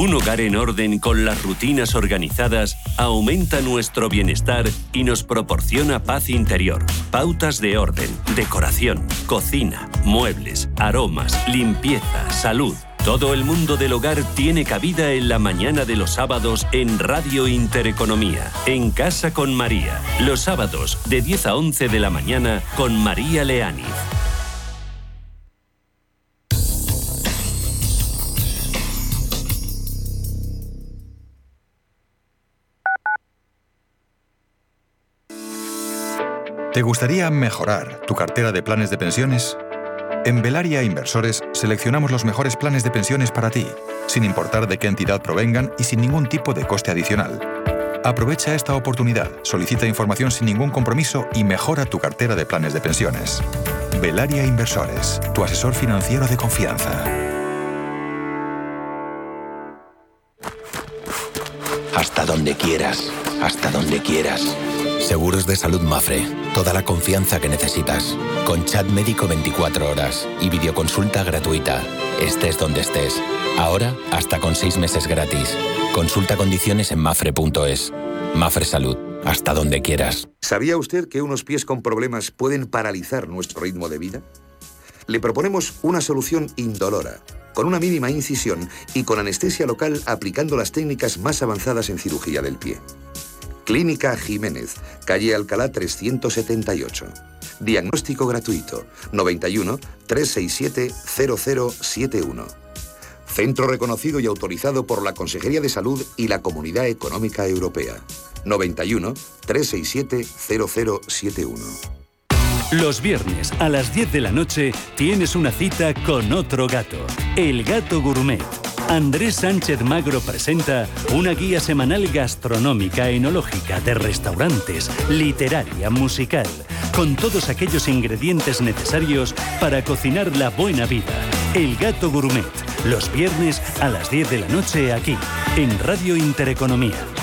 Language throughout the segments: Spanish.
Un hogar en orden con las rutinas organizadas aumenta nuestro bienestar y nos proporciona paz interior. Pautas de orden, decoración, cocina, muebles, aromas, limpieza, salud. Todo el mundo del hogar tiene cabida en la mañana de los sábados en Radio Intereconomía, en Casa con María. Los sábados de 10 a 11 de la mañana con María Leani. ¿Te gustaría mejorar tu cartera de planes de pensiones? En Velaria Inversores seleccionamos los mejores planes de pensiones para ti, sin importar de qué entidad provengan y sin ningún tipo de coste adicional. Aprovecha esta oportunidad, solicita información sin ningún compromiso y mejora tu cartera de planes de pensiones. Velaria Inversores, tu asesor financiero de confianza. Hasta donde quieras, hasta donde quieras. Seguros de Salud Mafre. Toda la confianza que necesitas. Con chat médico 24 horas y videoconsulta gratuita. Estés donde estés. Ahora hasta con 6 meses gratis. Consulta condiciones en mafre.es. Mafre Salud. Hasta donde quieras. ¿Sabía usted que unos pies con problemas pueden paralizar nuestro ritmo de vida? Le proponemos una solución indolora, con una mínima incisión y con anestesia local aplicando las técnicas más avanzadas en cirugía del pie. Clínica Jiménez, calle Alcalá 378. Diagnóstico gratuito 91 367 0071. Centro reconocido y autorizado por la Consejería de Salud y la Comunidad Económica Europea. 91 367 0071. Los viernes a las 10 de la noche tienes una cita con otro gato, el gato gourmet Andrés Sánchez Magro presenta una guía semanal gastronómica, enológica, de restaurantes, literaria, musical, con todos aquellos ingredientes necesarios para cocinar la buena vida. El Gato Gourmet, los viernes a las 10 de la noche aquí, en Radio Intereconomía.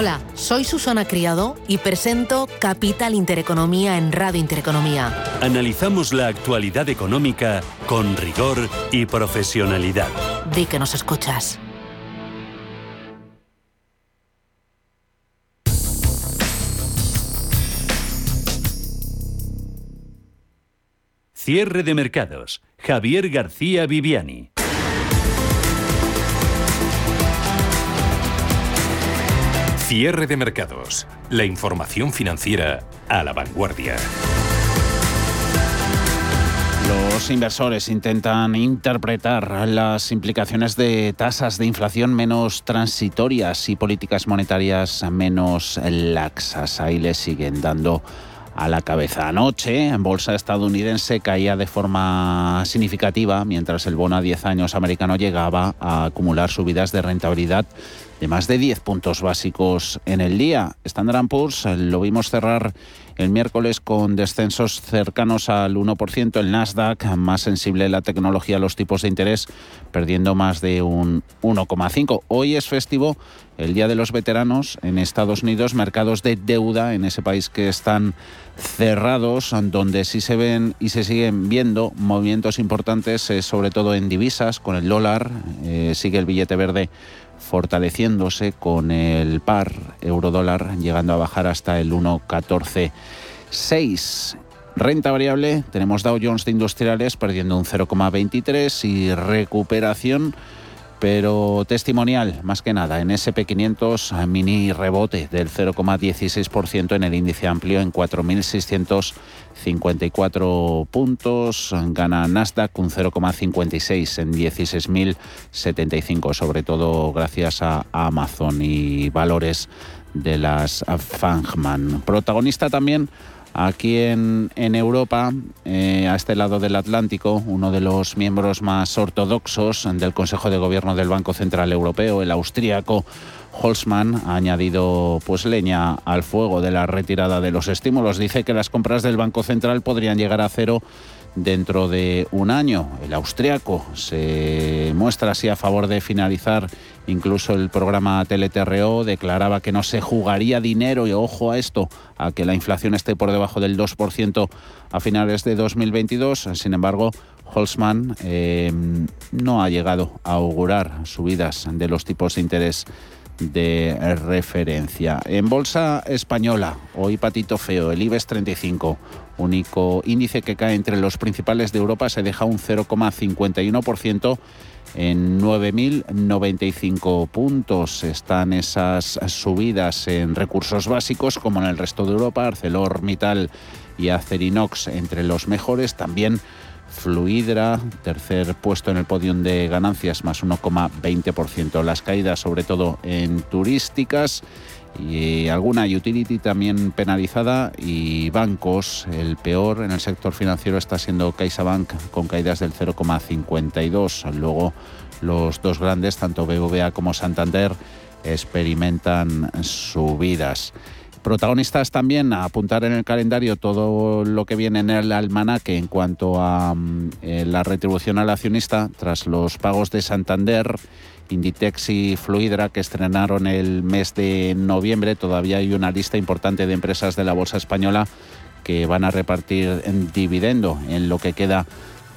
Hola, soy Susana Criado y presento Capital Intereconomía en Radio Intereconomía. Analizamos la actualidad económica con rigor y profesionalidad. Di que nos escuchas. Cierre de mercados. Javier García Viviani. Cierre de mercados. La información financiera a la vanguardia. Los inversores intentan interpretar las implicaciones de tasas de inflación menos transitorias y políticas monetarias menos laxas. Ahí le siguen dando a la cabeza. Anoche, en bolsa estadounidense, caía de forma significativa, mientras el bono a 10 años americano llegaba a acumular subidas de rentabilidad de más de 10 puntos básicos en el día. Standard Poor's eh, lo vimos cerrar el miércoles con descensos cercanos al 1%, el Nasdaq, más sensible la tecnología a los tipos de interés, perdiendo más de un 1,5. Hoy es festivo el Día de los Veteranos en Estados Unidos, mercados de deuda en ese país que están cerrados, donde sí se ven y se siguen viendo movimientos importantes, eh, sobre todo en divisas, con el dólar, eh, sigue el billete verde fortaleciéndose con el par euro-dólar llegando a bajar hasta el 1,14,6. Renta variable, tenemos Dow Jones de Industriales perdiendo un 0,23 y recuperación pero testimonial más que nada. En SP500 mini rebote del 0,16% en el índice amplio en 4.654 puntos. Gana Nasdaq un 0,56 en 16.075, sobre todo gracias a Amazon y valores de las Fangman. Protagonista también Aquí en, Europa, eh, a este lado del Atlántico, uno de los miembros más ortodoxos del Consejo de Gobierno del Banco Central Europeo, el austríaco Holzmann, ha añadido pues leña al fuego de la retirada de los estímulos. Dice que las compras del Banco Central podrían llegar a cero dentro de un año. El austriaco se muestra así a favor de finalizar incluso el programa TLTRO, declaraba que no se jugaría dinero, y ojo a esto, a que la inflación esté por debajo del 2% a finales de 2022. Sin embargo, Holzman eh, no ha llegado a augurar subidas de los tipos de interés de referencia. En bolsa española, hoy patito feo, el IBEX 35, único índice que cae entre los principales de Europa, se deja un 0,51% en 9.095 puntos. Están esas subidas en recursos básicos, como en el resto de Europa, ArcelorMittal y Acerinox entre los mejores. También Fluidra, tercer puesto en el podio de ganancias, más 1,20%. Las caídas, sobre todo en turísticas y alguna utility también penalizada y bancos, el peor en el sector financiero está siendo CaixaBank con caídas del 0,52. Luego los dos grandes, tanto BVA como Santander, experimentan subidas. Protagonistas también a apuntar en el calendario todo lo que viene en el almanaque en cuanto a mm, eh, la retribución al accionista tras los pagos de Santander, Inditex y Fluidra que estrenaron el mes de noviembre. Todavía hay una lista importante de empresas de la Bolsa Española que van a repartir en dividendo en lo que queda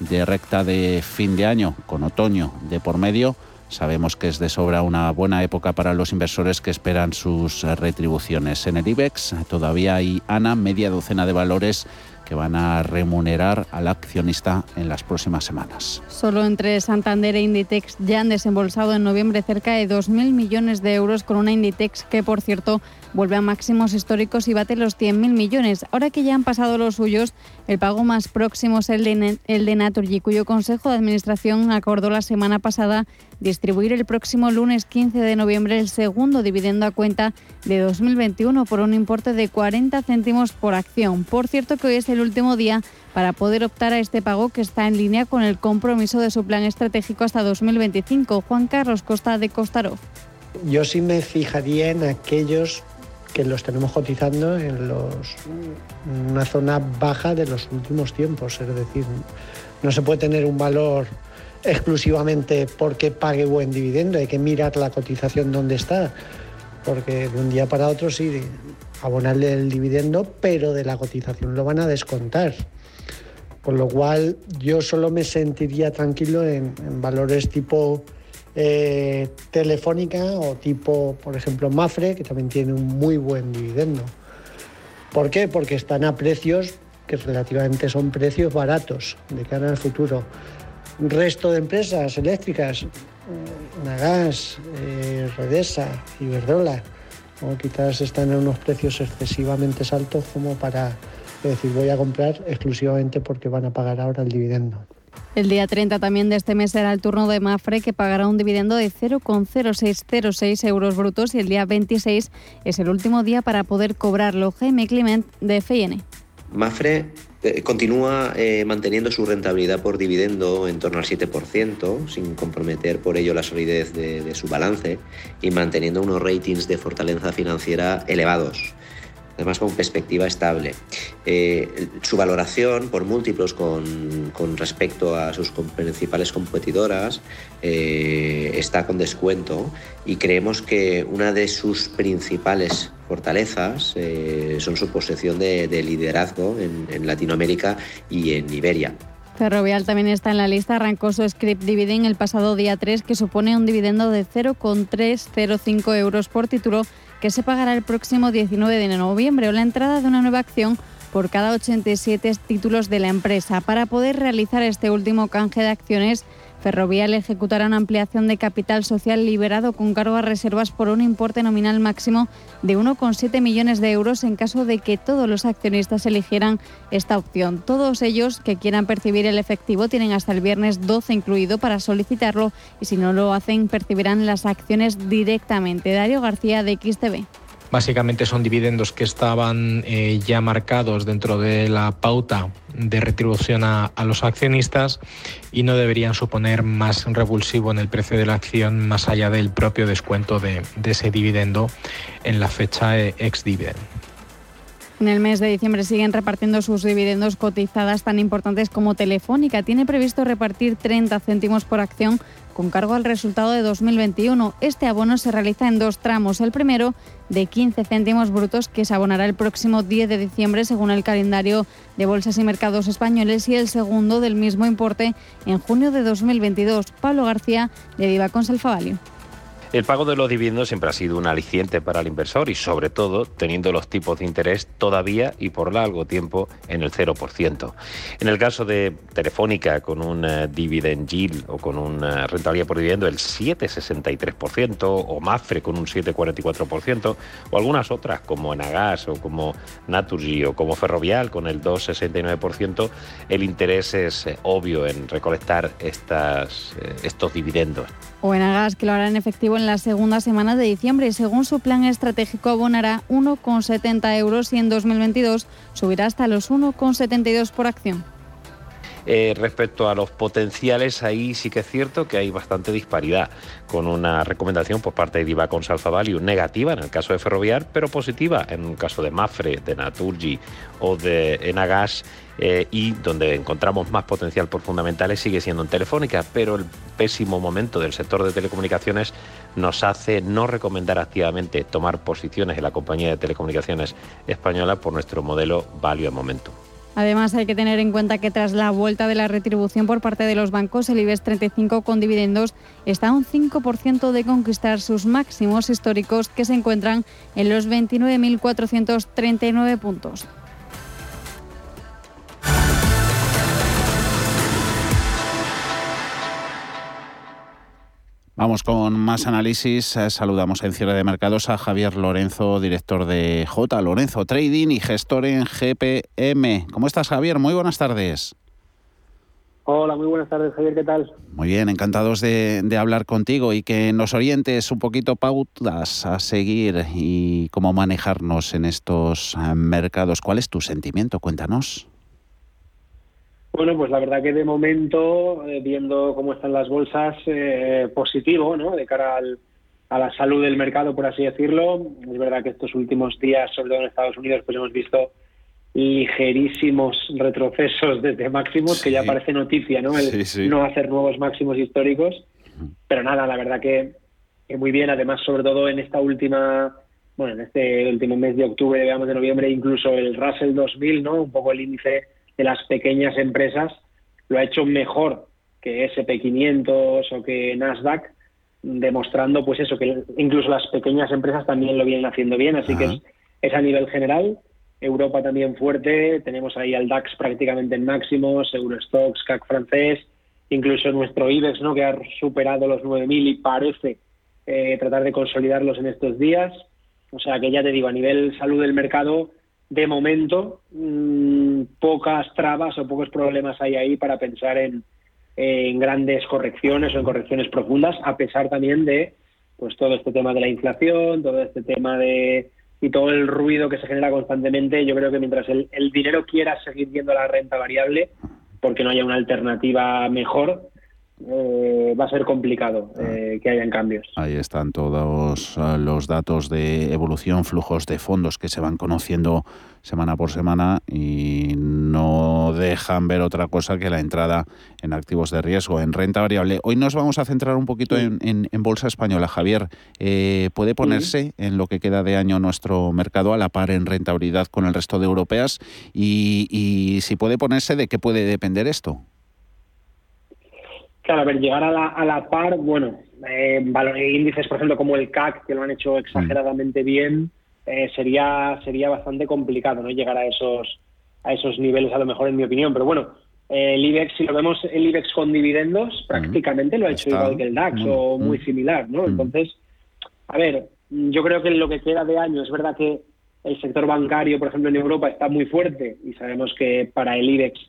de recta de fin de año con otoño de por medio Sabemos que es de sobra una buena época para los inversores que esperan sus retribuciones. En el IBEX todavía hay, Ana, media docena de valores que van a remunerar al accionista en las próximas semanas. Solo entre Santander e Inditex ya han desembolsado en noviembre cerca de 2.000 millones de euros con una Inditex que, por cierto, vuelve a máximos históricos y bate los 100.000 millones. Ahora que ya han pasado los suyos, el pago más próximo es el de, el Naturgy, cuyo Consejo de Administración acordó la semana pasada distribuir el próximo lunes 15 de noviembre el segundo dividendo a cuenta de 2021 por un importe de 40 céntimos por acción. Por cierto que hoy es el último día para poder optar a este pago que está en línea con el compromiso de su plan estratégico hasta 2025. Juan Carlos Costa de Costarov. Yo sí me fijaría en aquellos que los tenemos cotizando en, los, una zona baja de los últimos tiempos. Es decir, no se puede tener un valor exclusivamente porque pague buen dividendo, hay que mirar la cotización donde está, porque de un día para otro sí, abonarle el dividendo, pero de la cotización lo van a descontar. Con lo cual yo solo me sentiría tranquilo en valores tipo eh, telefónica o tipo, por ejemplo, Mafre, que también tiene un muy buen dividendo. ¿Por qué? Porque están a precios que relativamente son precios baratos de cara al futuro. Resto de empresas eléctricas, Nagas, eh, Redesa, Iberdrola, o quizás están en unos precios excesivamente altos como para decir voy a comprar exclusivamente porque van a pagar ahora el dividendo. El día 30 también de este mes será el turno de Mafre, que pagará un dividendo de 0,0606 euros brutos y el día 26 es el último día para poder cobrarlo. Jaime Clement, de FIN. Mafre eh, continúa eh, manteniendo su rentabilidad por dividendo en torno al 7%, sin comprometer por ello la solidez de su balance y manteniendo unos ratings de fortaleza financiera elevados además con perspectiva estable. Eh, su valoración por múltiplos con, respecto a sus principales competidoras eh, está con descuento y creemos que una de sus principales fortalezas eh, son su posesión de, liderazgo en, en Latinoamérica y en Iberia. Ferrovial también está en la lista, arrancó su script dividend el pasado día 3, que supone un dividendo de 0,305 euros por título que se pagará el próximo 19 de noviembre o la entrada de una nueva acción por cada 87 títulos de la empresa. Para poder realizar este último canje de acciones, Ferrovial ejecutará una ampliación de capital social liberado con cargo a reservas por un importe nominal máximo de 1,7 millones de euros en caso de que todos los accionistas eligieran esta opción. Todos ellos que quieran percibir el efectivo tienen hasta el viernes 12 incluido para solicitarlo y si no lo hacen percibirán las acciones directamente. Dario García de XTV. Básicamente son dividendos que estaban eh, ya marcados dentro de la pauta de retribución a, los accionistas y no deberían suponer más revulsivo en el precio de la acción más allá del propio descuento de, ese dividendo en la fecha eh, ex dividend. En el mes de diciembre siguen repartiendo sus dividendos cotizadas tan importantes como Telefónica. Tiene previsto repartir 30 céntimos por acción con cargo al resultado de 2021. Este abono se realiza en dos tramos. El primero de 15 céntimos brutos que se abonará el próximo 10 de diciembre según el calendario de bolsas y mercados españoles y el segundo del mismo importe en junio de 2022. Pablo García de Viva Consalfavalio. El pago de los dividendos siempre ha sido un aliciente para el inversor y sobre todo teniendo los tipos de interés todavía y por largo tiempo en el 0%. En el caso de Telefónica con un eh, dividend yield o con una rentabilidad por dividendo el 7,63% o Mafre con un 7,44% o algunas otras como Enagas o como Naturgy o como Ferrovial con el 2,69%, el interés es eh, obvio en recolectar eh, estos dividendos o Enagas, que lo hará en efectivo en la segunda semana de diciembre y según su plan estratégico abonará 1,70 euros y en 2022 subirá hasta los 1,72 por acción. Eh, respecto a los potenciales, ahí sí que es cierto que hay bastante disparidad, con una recomendación por parte de Diva con Salfa Value negativa en el caso de Ferroviar, pero positiva en el caso de Mafre, de Naturgy o de Enagas eh, y donde encontramos más potencial por fundamentales sigue siendo en Telefónica, pero el pésimo momento del sector de telecomunicaciones nos hace no recomendar activamente tomar posiciones en la compañía de telecomunicaciones española por nuestro modelo value en momento. Además, hay que tener en cuenta que tras la vuelta de la retribución por parte de los bancos, el IBEX 35 con dividendos está a un 5% de conquistar sus máximos históricos que se encuentran en los 29.439 puntos. Vamos con más análisis. Eh, saludamos en cierre de mercados a Javier Lorenzo, director de J. Lorenzo Trading y gestor en GPM. ¿Cómo estás, Javier? Muy buenas tardes. Hola, muy buenas tardes, Javier. ¿Qué tal? Muy bien, encantados de, de, hablar contigo y que nos orientes un poquito pautas a seguir y cómo manejarnos en estos eh, mercados. ¿Cuál es tu sentimiento? Cuéntanos. Bueno, pues la verdad que de momento, eh, viendo cómo están las bolsas, eh, positivo, ¿no? De cara a la salud del mercado, por así decirlo. Es verdad que estos últimos días, sobre todo en Estados Unidos, pues hemos visto ligerísimos retrocesos desde máximos, que ya parece noticia, ¿no? El no hacer nuevos máximos históricos. Pero nada, la verdad que, que, muy bien. Además, sobre todo en esta última, bueno, en este último mes de octubre, digamos, de noviembre, incluso el Russell 2000, ¿no? Un poco el índice de las pequeñas empresas lo ha hecho mejor que SP500 o que Nasdaq, demostrando pues eso, que incluso las pequeñas empresas también lo vienen haciendo bien, así que es, a nivel general. Europa también fuerte, tenemos ahí al DAX prácticamente en máximos, Eurostox, CAC francés, incluso nuestro IBEX, ¿no? que ha superado los 9.000 y parece eh, tratar de consolidarlos en estos días. O sea que ya te digo, a nivel salud del mercado, de momento mmm, pocas trabas o pocos problemas hay ahí para pensar en, en, grandes correcciones o en correcciones profundas, a pesar también de pues todo este tema de la inflación, todo este tema de y todo el ruido que se genera constantemente. Yo creo que mientras el, el dinero quiera seguir viendo la renta variable, porque no haya una alternativa mejor, eh, va a ser complicado eh, que hayan cambios. Ahí están todos eh, los datos de evolución, flujos de fondos que se van conociendo semana por semana y no dejan ver otra cosa que la entrada en activos de riesgo, en renta variable. Hoy nos vamos a centrar un poquito en, bolsa española. Javier, ¿puede ponerse en lo que queda de año nuestro mercado a la par en rentabilidad con el resto de europeas? Y, y si puede ponerse, ¿de qué puede depender esto? Claro, a ver, llegar a la, a la par, bueno, eh, índices, por ejemplo, como el CAC, que lo han hecho exageradamente bien, eh, sería sería bastante complicado no llegar a esos a esos niveles a lo mejor en mi opinión. Pero bueno eh, el IBEX si lo vemos el IBEX con dividendos prácticamente lo ha hecho igual que el DAX o muy similar no entonces a ver yo creo que en lo que queda de año es verdad que el sector bancario por ejemplo en Europa está muy fuerte y sabemos que para el IBEX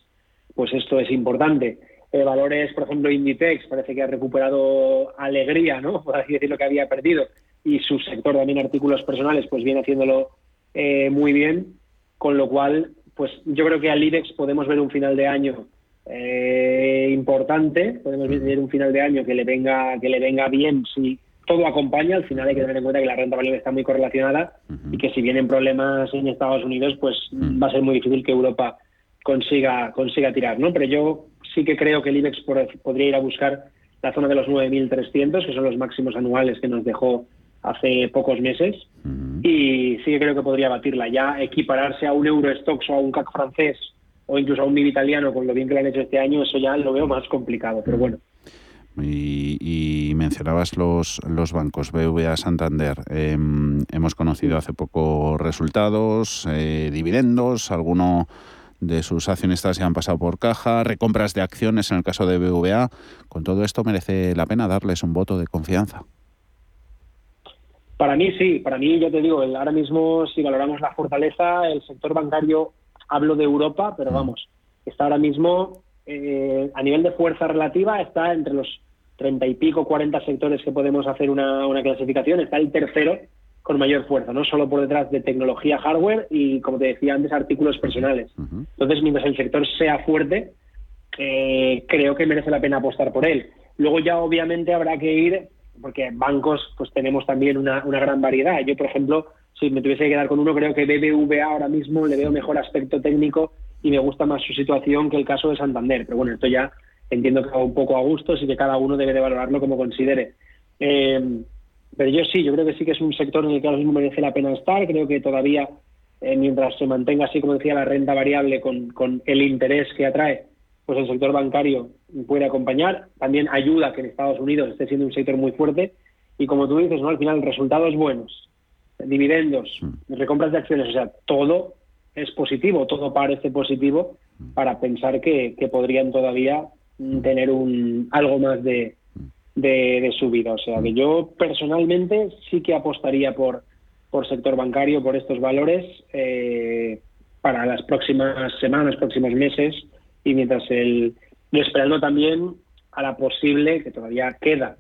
pues esto es importante eh, valores, por ejemplo, Inditex parece que ha recuperado alegría, ¿no? Por así decirlo, que había perdido. Y su sector también artículos personales, pues viene haciéndolo eh, muy bien. Con lo cual, pues yo creo que al IBEX podemos ver un final de año eh, importante. Podemos ver un final de año que le venga, que le venga bien si todo acompaña, al final hay que tener en cuenta que la renta variable está muy correlacionada y que si vienen problemas en Estados Unidos, pues va a ser muy difícil que Europa consiga, consiga tirar, ¿no? Pero yo sí que creo que el IBEX podría ir a buscar la zona de los 9.300, que son los máximos anuales que nos dejó hace pocos meses, y sí que creo que podría batirla. Ya equipararse a un Eurostox o a un CAC francés o incluso a un MIB italiano con lo bien que lo han hecho este año, eso ya lo veo más complicado, pero bueno. Y, mencionabas los, los bancos, BVA Santander. Em, hemos conocido hace poco resultados, eh, dividendos, alguno de sus accionistas se han pasado por caja, recompras de acciones en el caso de BVA. Con todo esto merece la pena darles un voto de confianza. Para mí sí, para mí yo te digo, ahora mismo si valoramos la fortaleza, el sector bancario, hablo de Europa, pero mm. vamos, está ahora mismo eh, a nivel de fuerza relativa, está entre los treinta y pico, cuarenta sectores que podemos hacer una, clasificación, está el tercero con mayor fuerza, no solo por detrás de tecnología hardware y, como te decía antes, artículos personales. Entonces, mientras el sector sea fuerte, eh, creo que merece la pena apostar por él. Luego ya obviamente habrá que ir, porque bancos pues tenemos también una, una gran variedad. Yo, por ejemplo, si me tuviese que quedar con uno, creo que BBVA ahora mismo le veo mejor aspecto técnico y me gusta más su situación que el caso de Santander. Pero bueno, esto ya entiendo que va un poco a gusto, y que cada uno debe de valorarlo como considere. Eh, pero yo sí, yo creo que sí que es un sector en el que ahora mismo merece la pena estar. Creo que todavía, eh, mientras se mantenga así, como decía, la renta variable con, con, el interés que atrae, pues el sector bancario puede acompañar. También ayuda que en Estados Unidos esté siendo un sector muy fuerte. Y como tú dices, ¿no? al final resultados buenos, dividendos, mm. recompras de acciones, o sea, todo es positivo, todo parece positivo para pensar que, que podrían todavía tener un algo más de, de, subida. O sea, que yo personalmente sí que apostaría por, por sector bancario, por estos valores, eh, para las próximas semanas, próximos meses, y mientras el. Y esperando también a la posible, que todavía queda,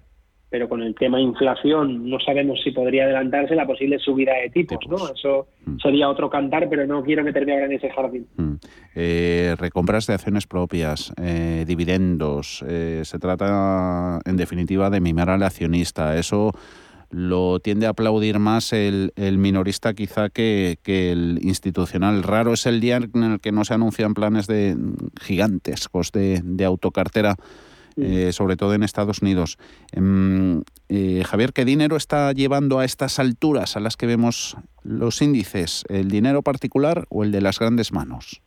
pero con el tema inflación no sabemos si podría adelantarse la posible subida de tipos, ¿no? Eso mm. sería otro cantar, pero no quiero meterme ahora en ese jardín. Mm. Eh, recompras de acciones propias, eh, dividendos, eh, se trata en definitiva de mimar al accionista. Eso lo tiende a aplaudir más el, minorista quizá que, el institucional. Raro es el día en el que no se anuncian planes de gigantescos de, de autocartera eh, sobre todo en Estados Unidos. Em, eh, Javier, ¿qué dinero está llevando a estas alturas a las que vemos los índices? ¿El dinero particular o el de las grandes manos?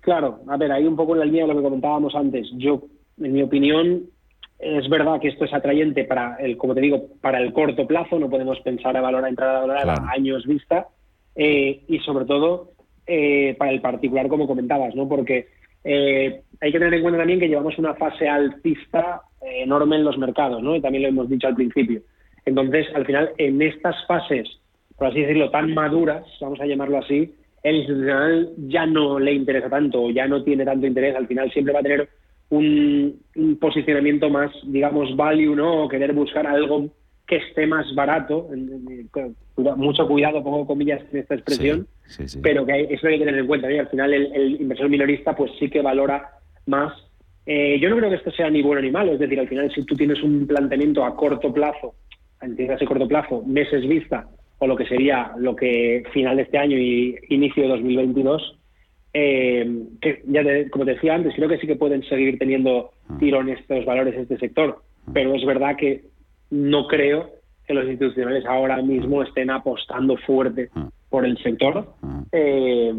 Claro, a ver, ahí un poco en la línea de lo que comentábamos antes. Yo, en mi opinión, es verdad que esto es atrayente para el, como te digo, para el corto plazo, no podemos pensar a valorar, entrar a valorar a años vista, eh, y sobre todo para el particular, como comentabas, ¿no? Porque eh, hay que tener en cuenta también que llevamos una fase alcista eh, enorme en los mercados, ¿no? Y también lo hemos dicho al principio. Entonces, al final, en estas fases, por así decirlo, tan maduras, vamos a llamarlo así, el institucional ya no le interesa tanto, ya no tiene tanto interés, al final siempre va a tener un, posicionamiento más, digamos, value, ¿no? O querer buscar algo que esté más barato, mucho cuidado, pongo comillas en esta expresión, pero que eso hay que tener en cuenta. Y al final el, inversor minorista pues sí que valora más. Eh, yo no creo que esto sea ni bueno ni malo, es decir, al final si tú tienes un planteamiento a corto plazo, entiendas a corto plazo, meses vista, o lo que sería lo que final de este año y inicio de 2022, eh, que ya como te decía antes, creo que sí que pueden seguir teniendo ah. tirón estos valores este sector, pero es verdad que no creo que los institucionales ahora mismo estén apostando fuerte ah. por el sector. Ah. Eh,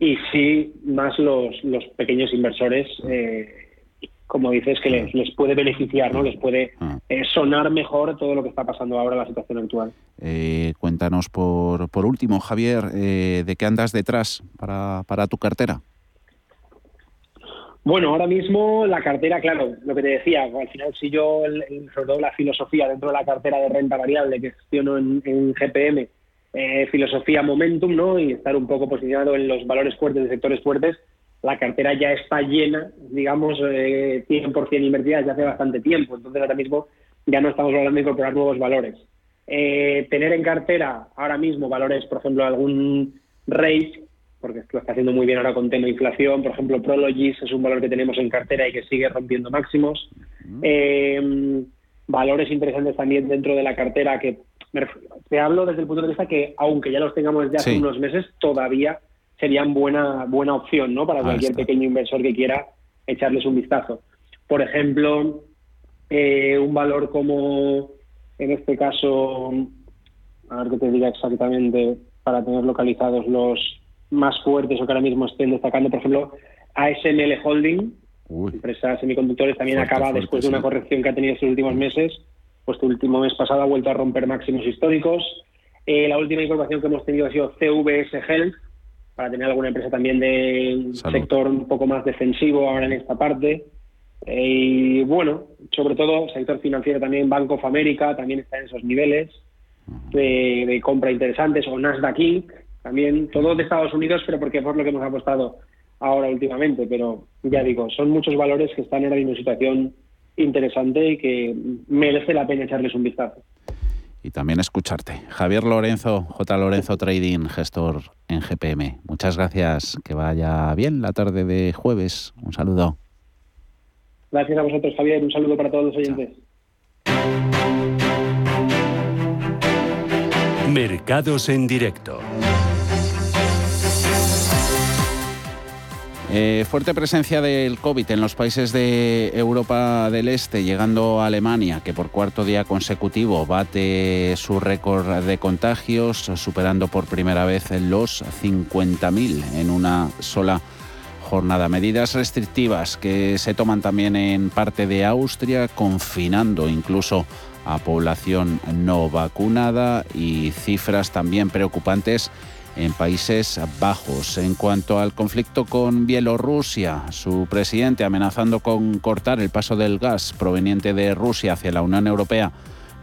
y sí, más los, los pequeños inversores, eh, como dices, que les, les, puede beneficiar, ¿no? Les puede eh, sonar mejor todo lo que está pasando ahora en la situación actual. cuéntanos por, por último, Javier, ¿de qué andas detrás para, para tu cartera? Bueno, ahora mismo la cartera, claro, lo que te decía, al final si yo, sobre todo la filosofía dentro de la cartera de renta variable que gestiono en, GPM, eh, filosofía momentum, ¿no? Y estar un poco posicionado en los valores fuertes de sectores fuertes, la cartera ya está llena, digamos, eh, 100% invertida desde hace bastante tiempo. Entonces ahora mismo ya no estamos hablando de incorporar nuevos valores. Eh, tener en cartera ahora mismo valores, por ejemplo, algún rate porque lo está haciendo muy bien ahora con tema inflación. Por ejemplo, Prologis es un valor que tenemos en cartera y que sigue rompiendo máximos. Eh, valores interesantes también dentro de la cartera que te hablo desde el punto de vista que aunque ya los tengamos desde hace unos meses, todavía serían buena buena opción, ¿no? Para cualquier pequeño inversor que quiera echarles un vistazo. Por ejemplo, eh, un valor como, en este caso, a ver qué te diga exactamente para tener localizados los más fuertes o que ahora mismo estén destacando, por ejemplo, ASML Holding, empresa de semiconductores, también acaba, después de una corrección que ha tenido estos últimos meses, pues este último mes pasado ha vuelto a romper máximos históricos. Eh, la última incorporación que hemos tenido ha sido CVS Health, para tener alguna empresa también del sector un poco más defensivo ahora en esta parte. Eh, y bueno, sobre todo sector financiero también, Bank of America también está en esos niveles de, compra interesantes, o Nasdaq Inc., también, todo de Estados Unidos, pero porque es por lo que hemos apostado ahora últimamente. Pero ya digo, son muchos valores que están en una situación interesante y que merece la pena echarles un vistazo. Y también escucharte. Javier Lorenzo, J. Lorenzo Trading, gestor en GPM. Muchas gracias. Que vaya bien la tarde de jueves. Un saludo. Gracias a vosotros, Javier. Un saludo para todos los oyentes. Mercados en directo. Eh, fuerte presencia del COVID en los países de Europa del Este, llegando a Alemania, que por cuarto día consecutivo bate su récord de contagios, superando por primera vez los 50.000 en una sola jornada. Medidas restrictivas que se toman también en parte de Austria, confinando incluso a población no vacunada y cifras también preocupantes en Países Bajos. En cuanto al conflicto con Bielorrusia, su presidente amenazando con cortar el paso del gas proveniente de Rusia hacia la Unión Europea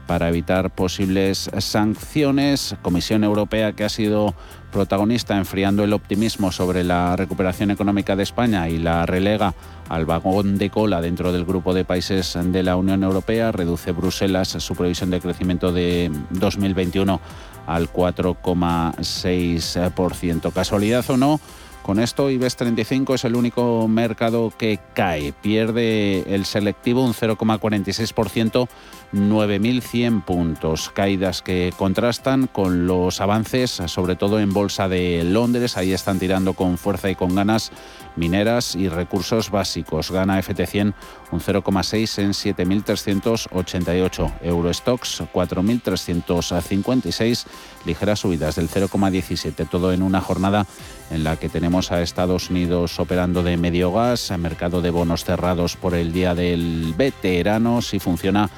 para evitar posibles sanciones. Comisión Europea que ha sido protagonista enfriando el optimismo sobre la recuperación económica de España y la relega al vagón de cola dentro del grupo de países de la Unión Europea. Reduce Bruselas su previsión de crecimiento de 2021 al 4,6%. ¿Casualidad o no? Con esto IBEX 35 es el único mercado que cae, pierde el selectivo un 0,46%, 9.100 puntos, caídas que contrastan con los avances, sobre todo en Bolsa de Londres, ahí están tirando con fuerza y con ganas mineras y recursos básicos. Gana FT100 un 0,6 en 7.388. Eurostox 4.356. Ligeras subidas del 0,17. Todo en una jornada en la que tenemos a Estados Unidos operando de medio gas, mercado de bonos cerrados por el día del veterano, si funciona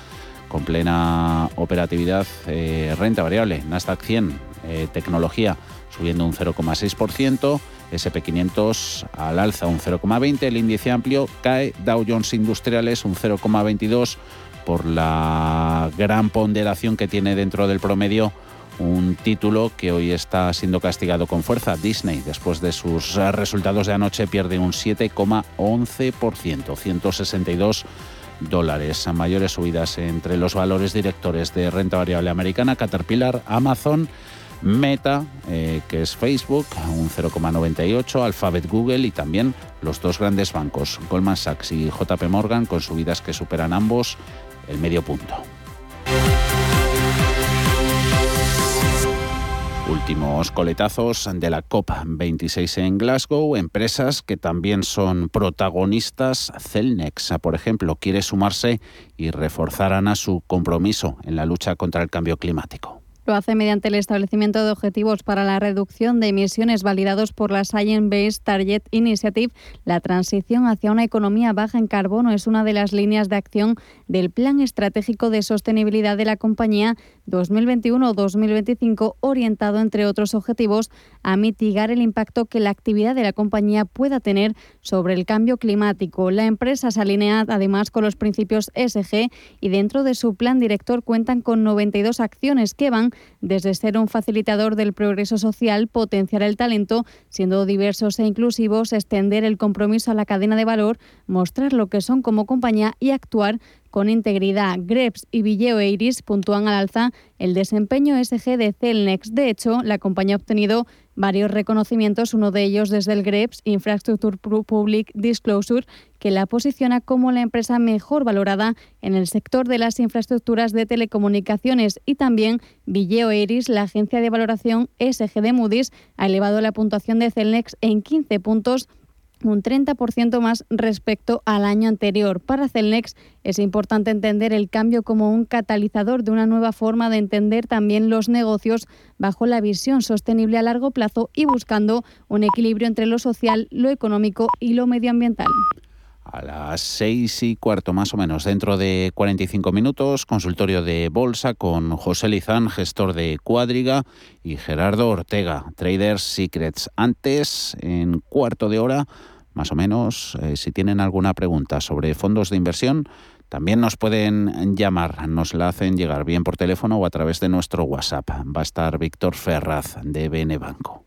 con plena operatividad, eh, renta variable, Nasdaq 100, eh, tecnología subiendo un 0,6%, SP500 al alza un 0,20, el índice amplio cae, Dow Jones Industriales un 0,22 por la gran ponderación que tiene dentro del promedio un título que hoy está siendo castigado con fuerza. Disney, después de sus resultados de anoche, pierde un 7,11%, 162 dólares. Mayores subidas entre los valores directores de renta variable americana, Caterpillar, Amazon Meta, eh, que es Facebook, un 0,98, Alphabet Google y también los dos grandes bancos, Goldman Sachs y JP Morgan, con subidas que superan ambos el medio punto. Últimos coletazos de la COP26 en Glasgow, empresas que también son protagonistas. Celnex, por ejemplo, quiere sumarse y reforzarán a su compromiso en la lucha contra el cambio climático. Lo hace mediante el establecimiento de objetivos para la reducción de emisiones validados por la Science Based Target Initiative. La transición hacia una economía baja en carbono es una de las líneas de acción del Plan Estratégico de Sostenibilidad de la compañía 2021-2025, orientado, entre otros objetivos, a mitigar el impacto que la actividad de la compañía pueda tener sobre el cambio climático. La empresa se alinea además con los principios SG y dentro de su plan director cuentan con 92 acciones que van desde ser un facilitador del progreso social, potenciar el talento, siendo diversos e inclusivos, extender el compromiso a la cadena de valor, mostrar lo que son como compañía y actuar con integridad. Greps y Villeo Iris puntúan al alza el desempeño SG de Celnex. De hecho, la compañía ha obtenido varios reconocimientos, uno de ellos desde el GREPS, Infrastructure Public Disclosure, que la posiciona como la empresa mejor valorada en el sector de las infraestructuras de telecomunicaciones y también Villeo Iris, la agencia de valoración SG de Moody's, ha elevado la puntuación de Celnex en 15 puntos un 30% más respecto al año anterior. Para Celnex es importante entender el cambio como un catalizador de una nueva forma de entender también los negocios bajo la visión sostenible a largo plazo y buscando un equilibrio entre lo social, lo económico y lo medioambiental a las seis y cuarto más o menos, dentro de 45 minutos, consultorio de bolsa con José Lizán, gestor de Cuadriga, y Gerardo Ortega, Traders Secrets. Antes, en cuarto de hora, más o menos, eh, si tienen alguna pregunta sobre fondos de inversión, también nos pueden llamar, nos la hacen llegar bien por teléfono o a través de nuestro WhatsApp. Va a estar Víctor Ferraz de BN Banco.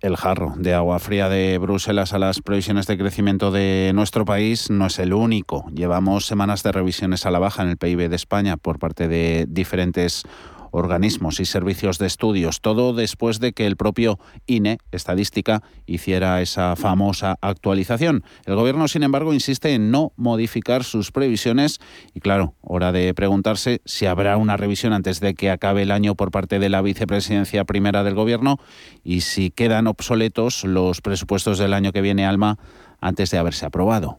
el jarro de agua fría de Bruselas a las previsiones de crecimiento de nuestro país no es el único. Llevamos semanas de revisiones a la baja en el PIB de España por parte de diferentes organismos y servicios de estudios. Todo después de que el propio INE, Estadística, hiciera esa famosa actualización. El Gobierno, sin embargo, insiste en no modificar sus previsiones y, claro, hora de preguntarse si habrá una revisión antes de que acabe el año por parte de la vicepresidencia primera del Gobierno y si quedan obsoletos los presupuestos del año que viene, Alma, antes de haberse aprobado.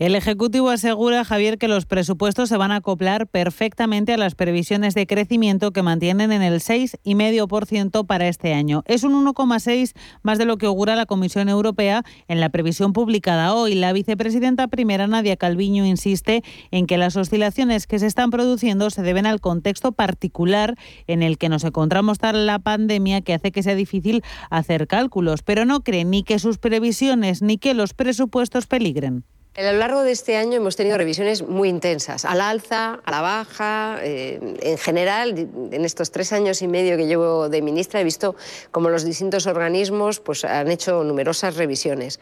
El Ejecutivo asegura, Javier, que los presupuestos se van a acoplar perfectamente a las previsiones de crecimiento que mantienen en el 6,5% para este año. Es un 1,6 más de lo que augura la Comisión Europea en la previsión publicada hoy. La vicepresidenta primera, Nadia Calviño, insiste en que las oscilaciones que se están produciendo se deben al contexto particular en el que nos encontramos tras la pandemia que hace que sea difícil hacer cálculos, pero no cree ni que sus previsiones ni que los presupuestos peligren. A lo largo de este año hemos tenido revisiones muy intensas, a la alza, a la baja. Eh, en general, en estos tres años y medio que llevo de ministra, he visto cómo los distintos organismos pues, han hecho numerosas revisiones.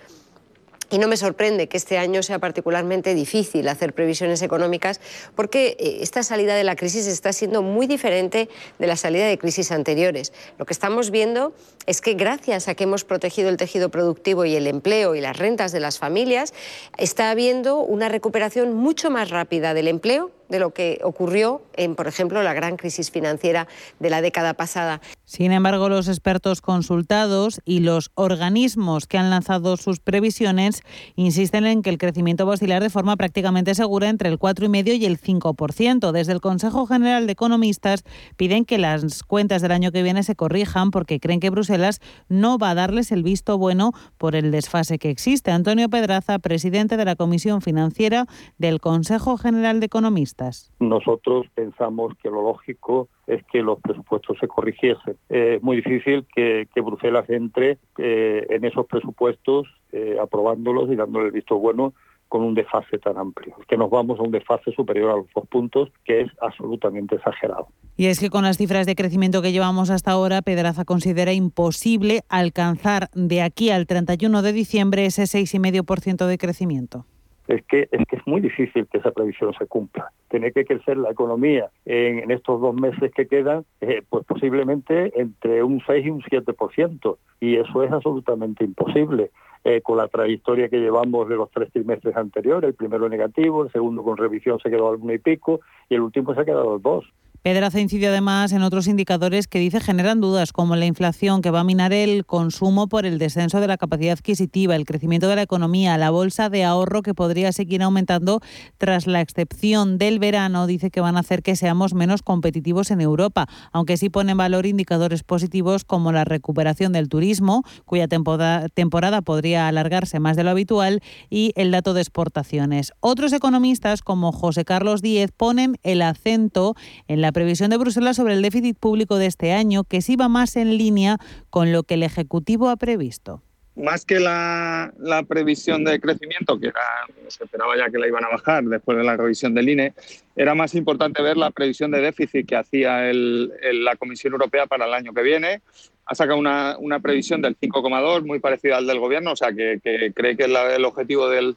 Y no me sorprende que este año sea particularmente difícil hacer previsiones económicas porque eh, esta salida de la crisis está siendo muy diferente de la salida de crisis anteriores. Lo que estamos viendo es que gracias a que hemos protegido el tejido productivo y el empleo y las rentas de las familias, está habiendo una recuperación mucho más rápida del empleo de lo que ocurrió en, por ejemplo, la gran crisis financiera de la década pasada. Sin embargo, los expertos consultados y los organismos que han lanzado sus previsiones insisten en que el crecimiento va a oscilar de forma prácticamente segura entre el 4,5 y el 5%. Desde el Consejo General de Economistas piden que las cuentas del año que viene se corrijan porque creen que Bruselas no va a darles el visto bueno por el desfase que existe. Antonio Pedraza, presidente de la Comisión Financiera del Consejo General de Economistas. Nosotros pensamos que lo lógico es que los presupuestos se corrigiesen. es muy difícil que, Bruselas entre eh, en esos presupuestos eh, aprobándolos y dándole el visto bueno con un desfase tan amplio. que nos vamos a un desfase superior a los dos puntos, que es absolutamente exagerado. Y es que con las cifras de crecimiento que llevamos hasta ahora, Pedraza considera imposible alcanzar de aquí al 31 de diciembre ese 6,5% de crecimiento es que, es que es muy difícil que esa previsión se cumpla. Tiene que crecer la economía en, estos dos meses que quedan, eh, pues posiblemente entre un 6 y un 7%, y eso es absolutamente imposible. Eh, con la trayectoria que llevamos de los tres trimestres anteriores, el primero negativo, el segundo con revisión se quedó al uno y pico, y el último se ha quedado dos. Pedraza incide además en otros indicadores que dice generan dudas, como la inflación que va a minar el consumo por el descenso de la capacidad adquisitiva, el crecimiento de la economía, la bolsa de ahorro que podría seguir aumentando tras la excepción del verano. Dice que van a hacer que seamos menos competitivos en Europa, aunque sí pone en valor indicadores positivos como la recuperación del turismo, cuya temporada podría alargarse más de lo habitual, y el dato de exportaciones. Otros economistas, como José Carlos Díez, ponen el acento en la la previsión de Bruselas sobre el déficit público de este año, que sí va más en línea con lo que el Ejecutivo ha previsto más que la, previsión de crecimiento, que era, se esperaba ya que la iban a bajar después de la revisión del INE, era más importante ver la previsión de déficit que hacía la Comisión Europea para el año que viene. Ha sacado una, previsión del 5,2, muy parecida al del Gobierno, o sea que, cree que el objetivo del,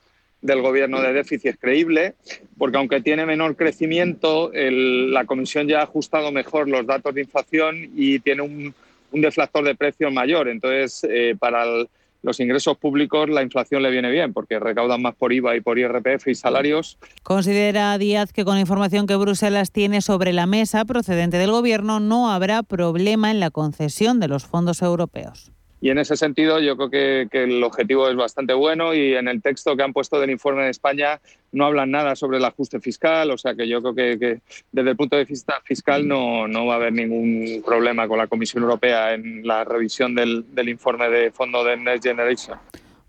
Gobierno de déficit es creíble, porque aunque tiene menor crecimiento, la Comisión ya ha ajustado mejor los datos de inflación y tiene un, deflactor de precios mayor. Entonces, eh, para el los ingresos públicos la inflación le viene bien porque recaudan más por IVA y por IRPF y salarios. Considera Díaz que con la información que Bruselas tiene sobre la mesa procedente del Gobierno no habrá problema en la concesión de los fondos europeos. Y en ese sentido yo creo que, el objetivo es bastante bueno y en el texto que han puesto del informe de España no hablan nada sobre el ajuste fiscal, o sea que yo creo que, desde el punto de vista fiscal no, va a haber ningún problema con la Comisión Europea en la revisión del, del informe de fondo de Next Generation.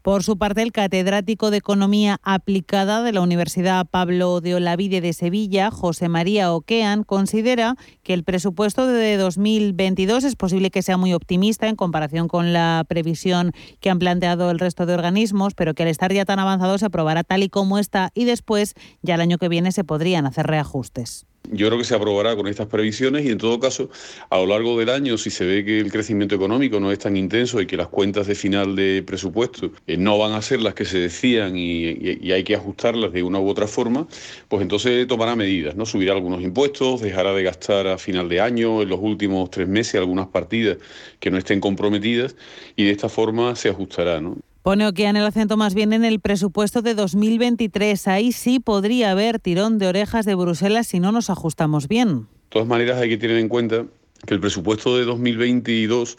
Por su parte, el catedrático de Economía Aplicada de la Universidad Pablo de Olavide de Sevilla, José María Oquean, considera que el presupuesto de 2022 es posible que sea muy optimista en comparación con la previsión que han planteado el resto de organismos, pero que al estar ya tan avanzado se aprobará tal y como está y después ya el año que viene se podrían hacer reajustes. Yo creo que se aprobará con estas previsiones y en todo caso, a lo largo del año, si se ve que el crecimiento económico no es tan intenso y que las cuentas de final de presupuesto eh, no van a ser las que se decían y, hay que ajustarlas de una u otra forma, pues entonces tomará medidas, ¿no? Subirá algunos impuestos, dejará de gastar a final de año, en los últimos tres meses, algunas partidas que no estén comprometidas y de esta forma se ajustará, ¿no? Pone Okean el acento más bien en el presupuesto de 2023. Ahí sí podría haber tirón de orejas de Bruselas si no nos ajustamos bien. De todas maneras hay que tener en cuenta que el presupuesto de 2022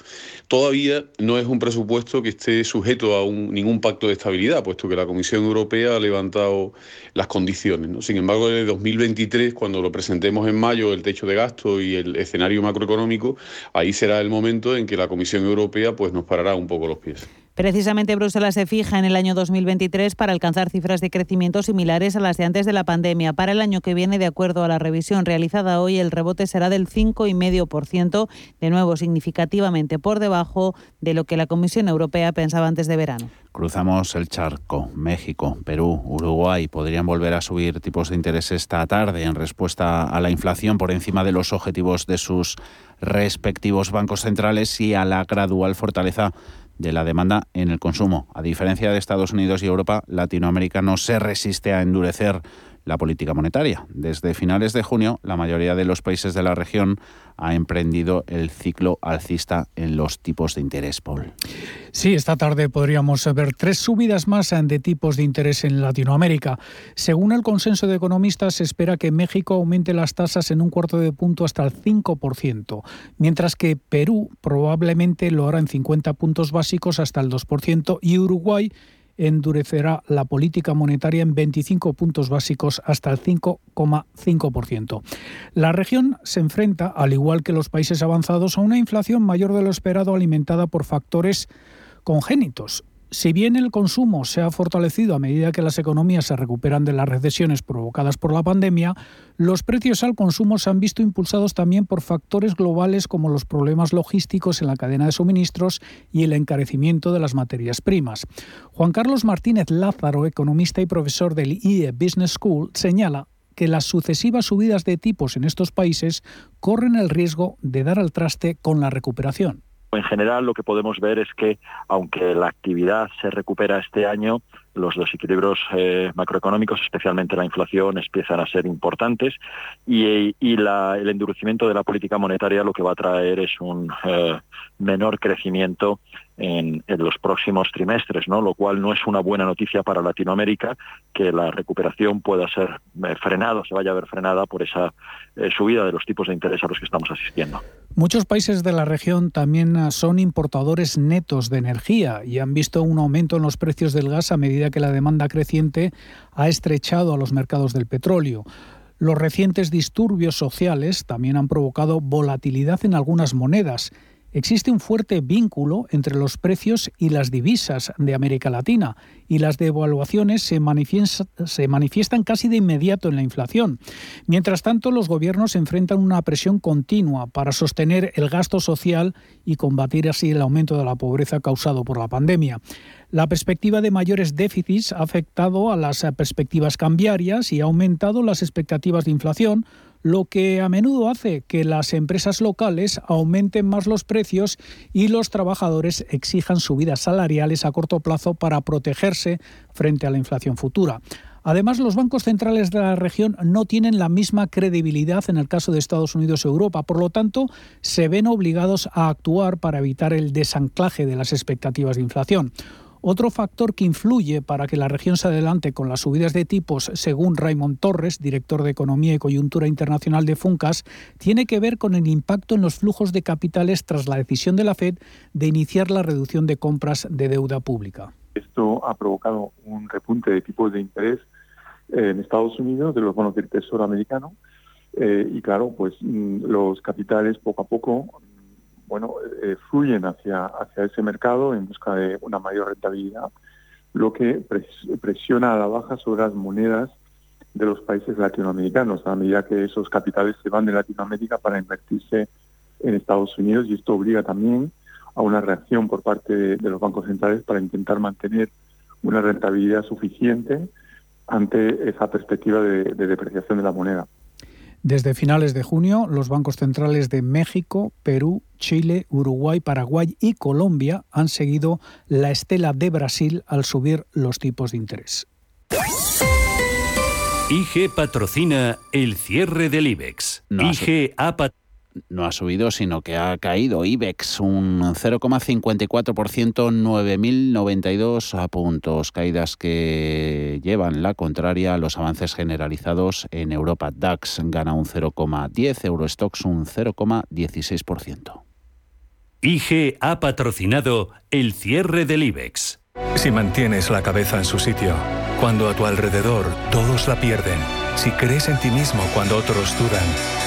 todavía no es un presupuesto que esté sujeto a ningún pacto de estabilidad, puesto que la Comisión Europea ha levantado las condiciones. Sin embargo, en el 2023, cuando lo presentemos en mayo, el techo de gasto y el escenario macroeconómico, ahí será el momento en que la Comisión Europea pues, nos parará un poco los pies. Precisamente Bruselas se fija en el año 2023 para alcanzar cifras de crecimiento similares a las de antes de la pandemia. Para el año que viene, de acuerdo a la revisión realizada hoy, el rebote será del 5,5%, de nuevo significativamente por debajo de lo que la Comisión Europea pensaba antes de verano. Cruzamos el charco. México, Perú, Uruguay podrían volver a subir tipos de interés esta tarde en respuesta a la inflación por encima de los objetivos de sus respectivos bancos centrales y a la gradual fortaleza de la demanda en el consumo. A diferencia de Estados Unidos y Europa, Latinoamérica no se resiste a endurecer la política monetaria. Desde finales de junio, la mayoría de los países de la región ha emprendido el ciclo alcista en los tipos de interés, Paul. Sí, esta tarde podríamos ver tres subidas más de tipos de interés en Latinoamérica. Según el consenso de economistas, se espera que México aumente las tasas en un cuarto de punto hasta el 5%, mientras que Perú probablemente lo hará en 50 puntos básicos hasta el 2% y Uruguay endurecerá la política monetaria en 25 puntos básicos hasta el 5,5%. La región se enfrenta, al igual que los países avanzados, a una inflación mayor de lo esperado alimentada por factores congénitos. Si bien el consumo se ha fortalecido a medida que las economías se recuperan de las recesiones provocadas por la pandemia, los precios al consumo se han visto impulsados también por factores globales como los problemas logísticos en la cadena de suministros y el encarecimiento de las materias primas. Juan Carlos Martínez Lázaro, economista y profesor del IE Business School, señala que las sucesivas subidas de tipos en estos países corren el riesgo de dar al traste con la recuperación. En general, lo que podemos ver es que, aunque la actividad se recupera este año, los desequilibrios eh, macroeconómicos, especialmente la inflación, empiezan a ser importantes y, el endurecimiento de la política monetaria lo que va a traer es un eh, menor crecimiento en, los próximos trimestres, ¿no? lo cual no es una buena noticia para Latinoamérica que la recuperación pueda ser eh, frenada, se vaya a ver frenada por esa subida de los tipos de interés a los que estamos asistiendo. Muchos países de la región también son importadores netos de energía y han visto un aumento en los precios del gas a medida que la demanda creciente ha estrechado a los mercados del petróleo. Los recientes disturbios sociales también han provocado volatilidad en algunas monedas. Existe un fuerte vínculo entre los precios y las divisas de América Latina y las devaluaciones se, se manifiestan casi de inmediato en la inflación. Mientras tanto, los gobiernos enfrentan una presión continua para sostener el gasto social y combatir así el aumento de la pobreza causado por la pandemia. La perspectiva de mayores déficits ha afectado a las perspectivas cambiarias y ha aumentado las expectativas de inflación, lo que a menudo hace que las empresas locales aumenten más los precios y los trabajadores exijan subidas salariales a corto plazo para protegerse frente a la inflación futura. Además, los bancos centrales de la región no tienen la misma credibilidad en el caso de Estados Unidos y Europa, por lo tanto, se ven obligados a actuar para evitar el desanclaje de las expectativas de inflación. Otro factor que influye para que la región se adelante con las subidas de tipos, según Raymond Torres, director de Economía y Coyuntura Internacional de Funcas, tiene que ver con el impacto en los flujos de capitales tras la decisión de la Fed de iniciar la reducción de compras de deuda pública. Esto ha provocado un repunte de tipos de interés en Estados Unidos de los bonos del Tesoro americano eh, y claro, pues mm, los capitales poco a poco bueno, eh, fluyen hacia, hacia ese mercado en busca de una mayor rentabilidad, lo que presiona a la baja sobre las monedas de los países latinoamericanos, a medida que esos capitales se van de Latinoamérica para invertirse en Estados Unidos y esto obliga también a una reacción por parte de, los bancos centrales para intentar mantener una rentabilidad suficiente ante esa perspectiva de, depreciación de la moneda. Desde finales de junio, los bancos centrales de México, Perú, Chile, Uruguay, Paraguay y Colombia han seguido la estela de Brasil al subir los tipos de interés. IG patrocina el cierre del IBEX. IG ha no ha subido, sino que ha caído. IBEX un 0,54%, 9.092 puntos. Caídas que llevan la contraria a los avances generalizados en Europa. DAX gana un 0,10, Eurostox un 0,16%. IG ha patrocinado el cierre del IBEX. Si mantienes la cabeza en su sitio, cuando a tu alrededor todos la pierden, si crees en ti mismo cuando otros dudan,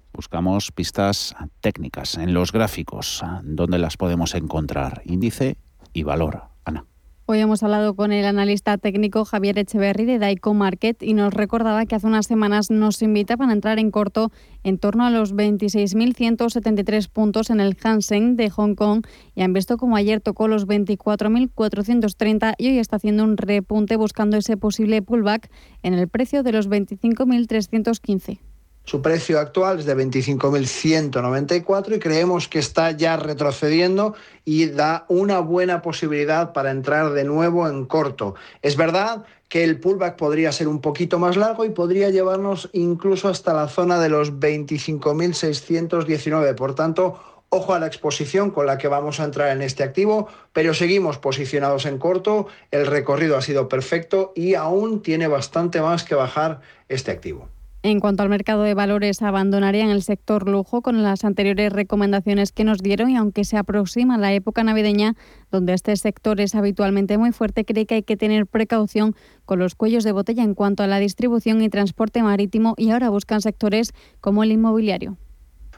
buscamos pistas técnicas en los gráficos, donde las podemos encontrar, índice y valor. Ana. Hoy hemos hablado con el analista técnico Javier Echeverry de Daico Market y nos recordaba que hace unas semanas nos invitaban a entrar en corto en torno a los 26.173 puntos en el Hansen de Hong Kong y han visto como ayer tocó los 24.430 y hoy está haciendo un repunte buscando ese posible pullback en el precio de los 25.315. Su precio actual es de 25.194 y creemos que está ya retrocediendo y da una buena posibilidad para entrar de nuevo en corto. Es verdad que el pullback podría ser un poquito más largo y podría llevarnos incluso hasta la zona de los 25.619. Por tanto, ojo a la exposición con la que vamos a entrar en este activo, pero seguimos posicionados en corto, el recorrido ha sido perfecto y aún tiene bastante más que bajar este activo. En cuanto al mercado de valores, abandonarían el sector lujo con las anteriores recomendaciones que nos dieron y aunque se aproxima la época navideña, donde este sector es habitualmente muy fuerte, cree que hay que tener precaución con los cuellos de botella en cuanto a la distribución y transporte marítimo y ahora buscan sectores como el inmobiliario.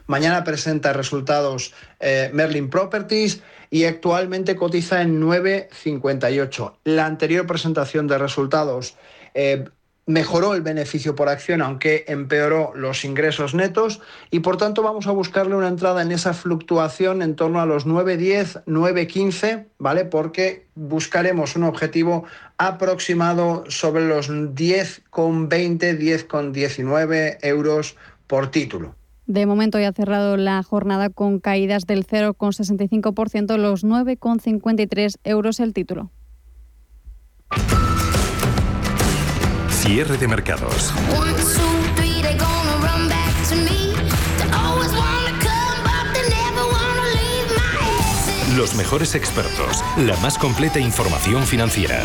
Mañana presenta resultados eh, Merlin Properties y actualmente cotiza en 9,58. La anterior presentación de resultados eh, mejoró el beneficio por acción, aunque empeoró los ingresos netos, y por tanto vamos a buscarle una entrada en esa fluctuación en torno a los 9.10, 9.15, ¿vale? Porque buscaremos un objetivo aproximado sobre los 10,20, 10,19 euros por título. De momento ya ha cerrado la jornada con caídas del 0,65%, los 9,53 euros el título. Cierre de mercados. Los mejores expertos, la más completa información financiera.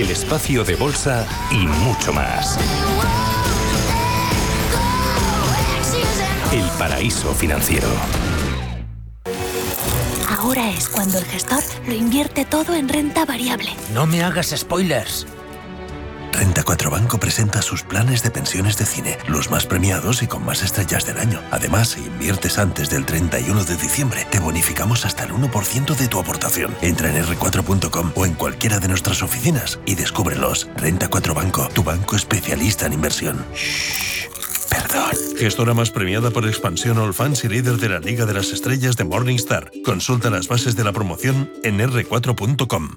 el espacio de bolsa y mucho más. El paraíso financiero. Ahora es cuando el gestor lo invierte todo en renta variable. No me hagas spoilers. Renta 4 Banco presenta sus planes de pensiones de cine, los más premiados y con más estrellas del año. Además, si inviertes antes del 31 de diciembre, te bonificamos hasta el 1% de tu aportación. Entra en r4.com o en cualquiera de nuestras oficinas y descúbrelos. Renta 4 Banco, tu banco especialista en inversión. Gestora más premiada por expansión All Fans y líder de la Liga de las Estrellas de Morningstar. Consulta las bases de la promoción en r4.com.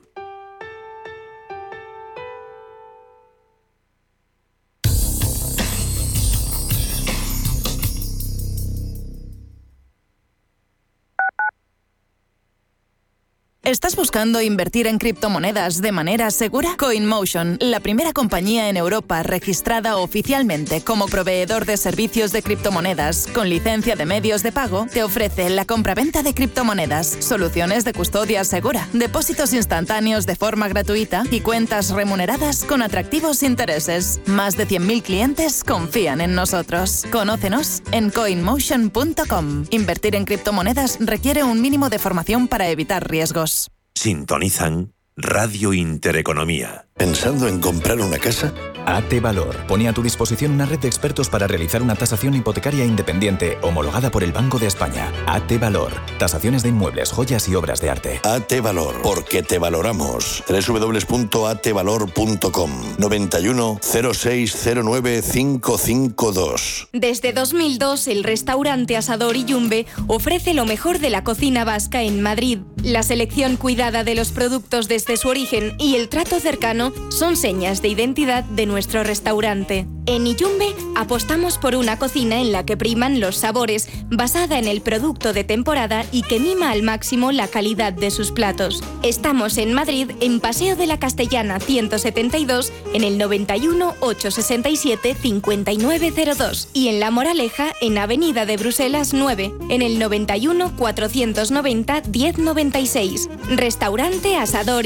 ¿Estás buscando invertir en criptomonedas de manera segura? CoinMotion, la primera compañía en Europa registrada oficialmente como proveedor de servicios de criptomonedas con licencia de medios de pago, te ofrece la compraventa de criptomonedas, soluciones de custodia segura, depósitos instantáneos de forma gratuita y cuentas remuneradas con atractivos intereses. Más de 100.000 clientes confían en nosotros. Conócenos en coinmotion.com. Invertir en criptomonedas requiere un mínimo de formación para evitar riesgos. Sintonizan Radio Intereconomía. ¿Pensando en comprar una casa? AT Valor pone a tu disposición una red de expertos para realizar una tasación hipotecaria independiente homologada por el Banco de España. AT Valor. Tasaciones de inmuebles, joyas y obras de arte. AT Valor, porque te valoramos. www.atvalor.com 91 0609 552. Desde 2002, el restaurante Asador y Yumbe ofrece lo mejor de la cocina vasca en Madrid. La selección cuidada de los productos desde su origen y el trato cercano son señas de identidad de nuestro restaurante. En Iyumbe apostamos por una cocina en la que priman los sabores, basada en el producto de temporada y que mima al máximo la calidad de sus platos. Estamos en Madrid, en Paseo de la Castellana 172, en el 91 867 5902 y en La Moraleja, en Avenida de Bruselas 9, en el 91 490 1096. Restaurante Asador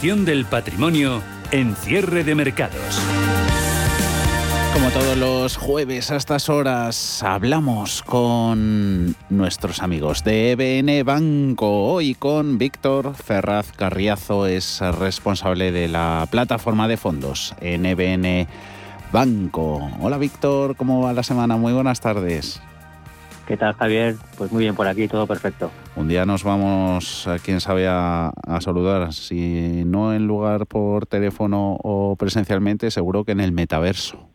Del patrimonio en cierre de mercados. Como todos los jueves a estas horas hablamos con nuestros amigos de EBN Banco. Hoy con Víctor Ferraz Carriazo, es responsable de la plataforma de fondos en EBN Banco. Hola Víctor, ¿cómo va la semana? Muy buenas tardes. ¿Qué tal, Javier? Pues muy bien por aquí, todo perfecto. Un día nos vamos, a quién sabe, a, a, saludar. Si no en lugar por teléfono o presencialmente, seguro que en el metaverso.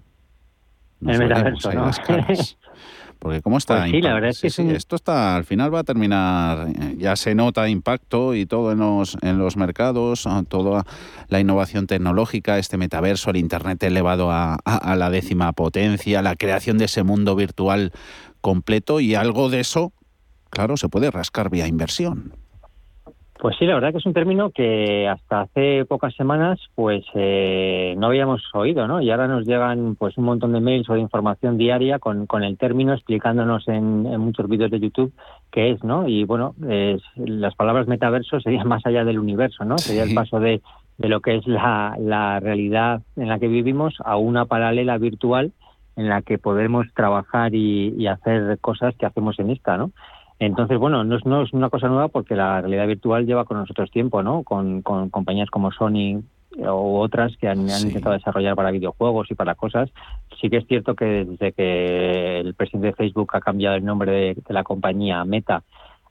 Nos el metaverso, ¿no? Porque cómo está... Pues sí, la verdad es que sí, sí, esto está, al final va a terminar, ya se nota impacto y todo en los, en los mercados, toda la innovación tecnológica, este metaverso, el Internet elevado a, a, a la décima potencia, la creación de ese mundo virtual completo y algo de eso, claro, se puede rascar vía inversión. Pues sí, la verdad que es un término que hasta hace pocas semanas pues eh, no habíamos oído, ¿no? Y ahora nos llegan pues un montón de mails o de información diaria con, con el término explicándonos en, en muchos vídeos de YouTube qué es, ¿no? Y bueno, es, las palabras metaverso serían más allá del universo, ¿no? Sería el paso de, de lo que es la, la realidad en la que vivimos a una paralela virtual en la que podemos trabajar y, y, hacer cosas que hacemos en esta, ¿no? Entonces, bueno, no es, no es una cosa nueva porque la realidad virtual lleva con nosotros tiempo, ¿no? Con, con compañías como Sony o otras que han, han sí. intentado desarrollar para videojuegos y para cosas. Sí que es cierto que desde que el presidente de Facebook ha cambiado el nombre de, de la compañía Meta,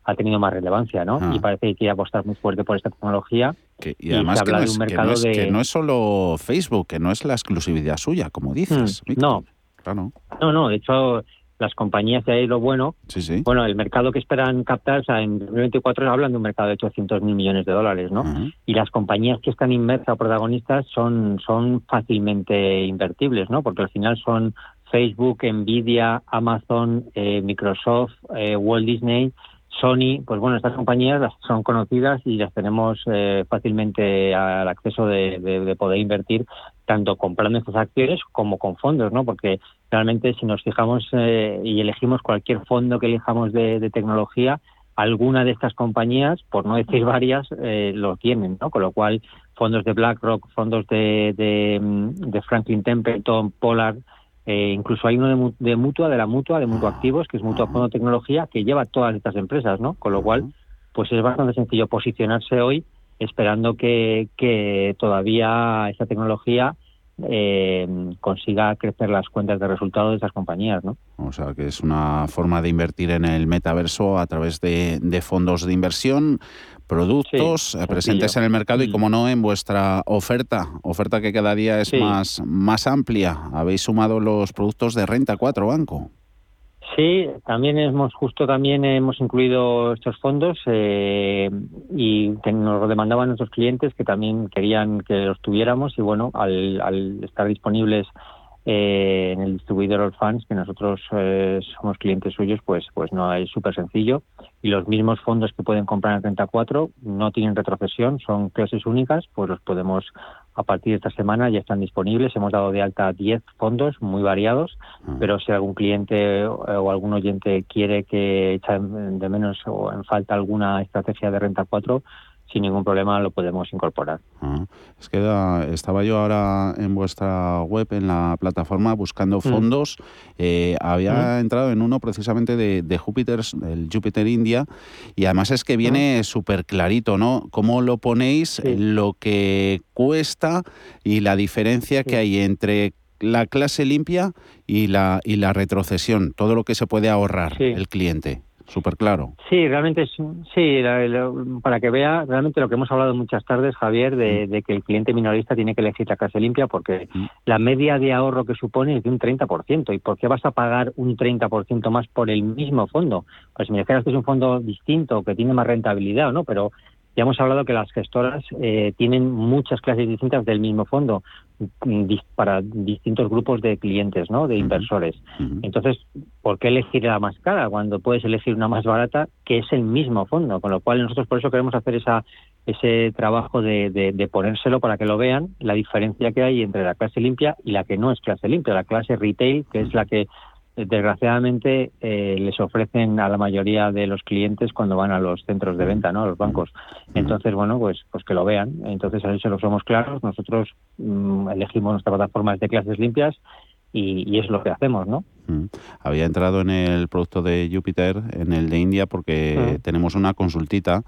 ha tenido más relevancia, ¿no? Ah. Y parece que quiere apostar muy fuerte por esta tecnología. Que- y además que no, de es, un que, no es, de- que no es solo Facebook, que no es la exclusividad suya, como dices. Mm, Víctor. no. Claro. No, no, de hecho, las compañías de ahí lo bueno. Sí, sí. Bueno, el mercado que esperan captar, o sea, en 2024 hablan de un mercado de 800 mil millones de dólares, ¿no? Y las compañías que están inmersas o protagonistas son, son fácilmente invertibles, ¿no? Porque al final son Facebook, Nvidia, Amazon, eh, Microsoft, eh, Walt Disney, Sony, pues bueno, estas compañías son conocidas y las tenemos eh, fácilmente al acceso de, de- de poder invertir tanto comprando estas acciones como con fondos, ¿no? Porque realmente si nos fijamos eh, y elegimos cualquier fondo que elijamos de, tecnología, alguna de estas compañías, por no decir varias, eh, lo tienen, ¿no? Con lo cual, fondos de BlackRock, fondos de, de, mm, Franklin Templeton, Pollard, eh, incluso hay uno de, de Mutua, de la Mutua, de Mutua Activos, que es Mutua Fondo Tecnología, que lleva todas estas empresas, ¿no? Con lo cual, pues es bastante sencillo posicionarse hoy esperando que, que todavía esta tecnología eh, consiga crecer las cuentas de resultados de estas compañías, ¿no? O sea, que es una forma de invertir en el metaverso a través de, de fondos de inversión, productos Sí, eh, presentes en el mercado y, como no, en vuestra oferta, oferta que cada día es Sí. más, más amplia. Habéis sumado los productos de Renta 4 Banco. Sí, también hemos justo también hemos incluido estos fondos eh, y que nos lo demandaban nuestros clientes que también querían que los tuviéramos y bueno, al, al estar disponibles eh, en el distribuidor All Funds, que nosotros eh, somos clientes suyos, pues pues no es súper sencillo. Y los mismos fondos que pueden comprar en 34 no tienen retrocesión, son clases únicas, pues los podemos a partir de esta semana ya están disponibles. Hemos dado de alta 10 fondos muy variados, pero si algún cliente o, o algún oyente quiere que echa de menos o en falta alguna estrategia de renta 4, sin ningún problema lo podemos incorporar. Ah, Es que ah, estaba yo ahora en vuestra web, en la plataforma, buscando fondos. Eh, había entrado en uno precisamente de, de Júpiter, el Júpiter India, y además es que viene súper clarito, ¿no? ¿Cómo lo ponéis? Lo que cuesta y la diferencia que hay entre la clase limpia y la, y la retrocesión, todo lo que se puede ahorrar el cliente. Súper claro. Sí, realmente es, sí, para que vea realmente lo que hemos hablado muchas tardes, Javier, de, de que el cliente minorista tiene que elegir la clase limpia porque la media de ahorro que supone es de un 30%. ¿Y por qué vas a pagar un 30% más por el mismo fondo? Pues si me dijeras que es un fondo distinto, que tiene más rentabilidad, ¿no? Pero ya hemos hablado que las gestoras eh, tienen muchas clases distintas del mismo fondo mm, para distintos grupos de clientes, ¿no? De inversores. Entonces, ¿por qué elegir la más cara cuando puedes elegir una más barata que es el mismo fondo? Con lo cual nosotros por eso queremos hacer esa ese trabajo de, de- de ponérselo para que lo vean, la diferencia que hay entre la clase limpia y la que no es clase limpia, la clase retail, que es la que desgraciadamente eh, les ofrecen a la mayoría de los clientes cuando van a los centros de venta, ¿no? A los bancos. Entonces, bueno, pues pues que lo vean. Entonces, a eso lo somos claros. Nosotros mm, elegimos nuestras plataformas de clases limpias y, y es lo que hacemos, ¿no? Mm. Había entrado en el producto de Júpiter, en el de India, porque Mm. tenemos una consultita.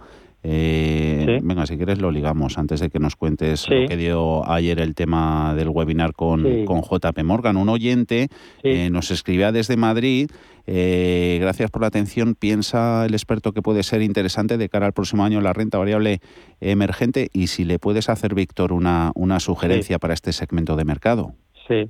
Eh, Sí. Venga, si quieres lo ligamos antes de que nos cuentes Sí. lo que dio ayer el tema del webinar con, Sí. con JP Morgan. Un oyente eh, nos escribía desde Madrid. eh, gracias por la atención. Piensa el experto que puede ser interesante de cara al próximo año la renta variable emergente y si le puedes hacer, Víctor, una, una sugerencia para este segmento de mercado. Sí.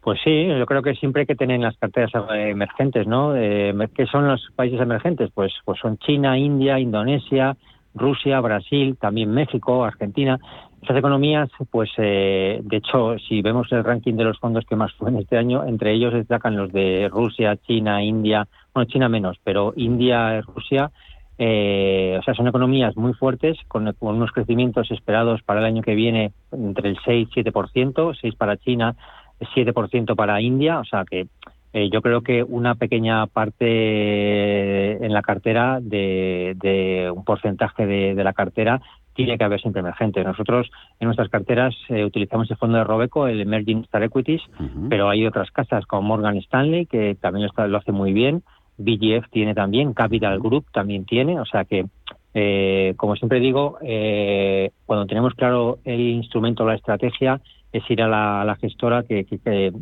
Pues sí, yo creo que siempre hay que tener en las carteras emergentes, ¿no? Eh, ¿Qué son los países emergentes? Pues, pues son China, India, Indonesia, Rusia, Brasil, también México, Argentina. Estas economías, pues eh, de hecho, si vemos el ranking de los fondos que más suben este año, entre ellos destacan los de Rusia, China, India, bueno, China menos, pero India, Rusia, eh, o sea, son economías muy fuertes, con, con unos crecimientos esperados para el año que viene entre el 6 y 7%, 6 para China, 7% para India, o sea que eh, yo creo que una pequeña parte en la cartera de, de un porcentaje de, de la cartera tiene que haber siempre emergentes. Nosotros en nuestras carteras eh, utilizamos el fondo de Robeco, el Emerging Star Equities, pero hay otras casas como Morgan Stanley que también lo, está- lo hace muy bien. BGF tiene también, Capital Group también tiene, o sea que Eh, como siempre digo, eh, cuando tenemos claro el instrumento, la estrategia, es ir a la, gestora que,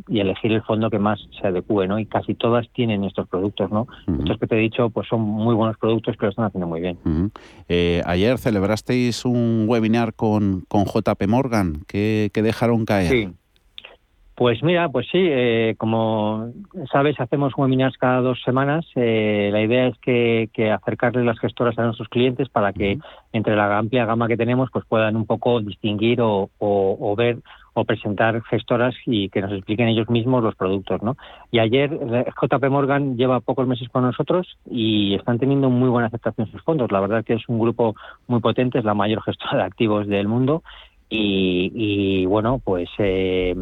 y elegir el fondo que más se adecue, ¿no? Y casi todas tienen estos productos, ¿no? Estos que te he dicho, pues son muy buenos productos que lo están haciendo muy bien. Eh, ayer celebrasteis un webinar con, con JP Morgan. ¿Qué, dejaron caer? Sí. Pues mira, pues sí, eh, como sabes, hacemos webinars cada dos semanas. Eh, la idea es que, que acercarles las gestoras a nuestros clientes para que entre la amplia gama que tenemos, pues puedan un poco distinguir o, o ver o presentar gestoras y que nos expliquen ellos mismos los productos, ¿no? Y ayer eh, JP Morgan lleva pocos meses con nosotros y están teniendo muy buena aceptación sus fondos. La verdad que es un grupo muy potente, es la mayor gestora de activos del mundo y, bueno, pues eh,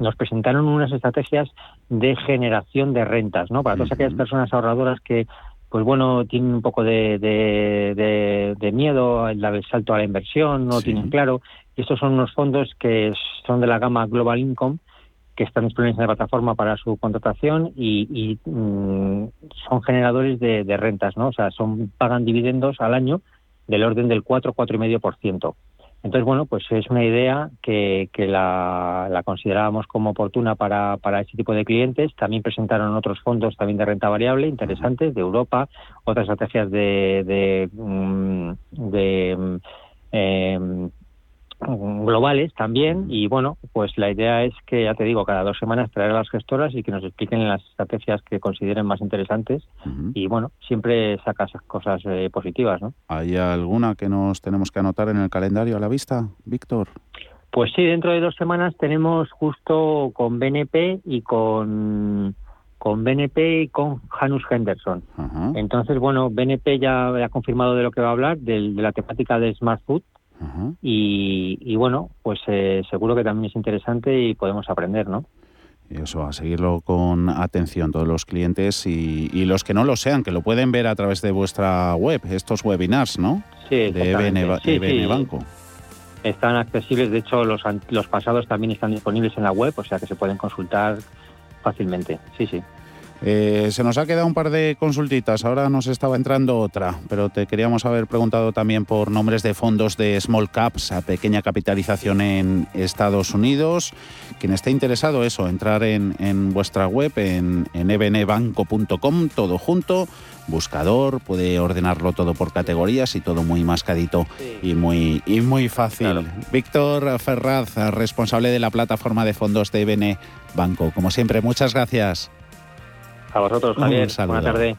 nos presentaron unas estrategias de generación de rentas, ¿no? Para todas aquellas personas ahorradoras que pues bueno, tienen un poco de, de, miedo al salto a la inversión, no tienen claro. Y estos son unos fondos que son de la gama Global Income, que están disponibles en la plataforma para su contratación y, mm, son generadores de, rentas, ¿no? O sea, son pagan dividendos al año del orden del 4, 4,5%. Entonces, bueno, pues es una idea que, que la, considerábamos como oportuna para, para este tipo de clientes. También presentaron otros fondos también de renta variable interesantes de Europa, otras estrategias de, de, mm, de, mm, eh, globales también y bueno, pues la idea es que, ya te digo, cada dos semanas traer a las gestoras y que nos expliquen las estrategias que consideren más interesantes y bueno, siempre sacas cosas eh, positivas, ¿no? ¿Hay alguna que nos tenemos que anotar en el calendario a la vista, Víctor? Pues sí, dentro de dos semanas tenemos justo con BNP y con con BNP y con Janus Henderson. Entonces, bueno, BNP ya ha confirmado de lo que va a hablar, de la temática de Smart Food, y, bueno, pues eh, seguro que también es interesante y podemos aprender, ¿no? Eso, a seguirlo con atención todos los clientes y, los que no lo sean, que lo pueden ver a través de vuestra web, estos webinars, ¿no? Sí, de EBN, Banco. Están accesibles, de hecho los, los pasados también están disponibles en la web, o sea que se pueden consultar fácilmente. Sí, sí. Eh, se nos ha quedado un par de consultitas, ahora nos estaba entrando otra, pero te queríamos haber preguntado también por nombres de fondos de small caps a pequeña capitalización en Estados Unidos. Quien esté interesado, eso, entrar en, vuestra web, en, en ebnebanco.com, todo junto, buscador, puede ordenarlo todo por categorías y todo muy mascadito y, muy, y muy fácil. Víctor Ferraz, responsable de la plataforma de fondos de EBN Banco. Como siempre, muchas gracias. A vosotros, Javier. Buenas tardes.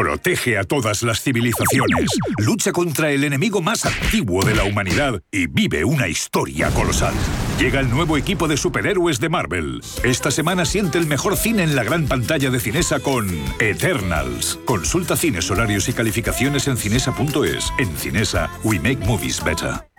Protege a todas las civilizaciones, lucha contra el enemigo más antiguo de la humanidad y vive una historia colosal. Llega el nuevo equipo de superhéroes de Marvel. Esta semana siente el mejor cine en la gran pantalla de Cinesa con Eternals. Consulta cines, horarios y calificaciones en cinesa.es. En Cinesa, we make movies better.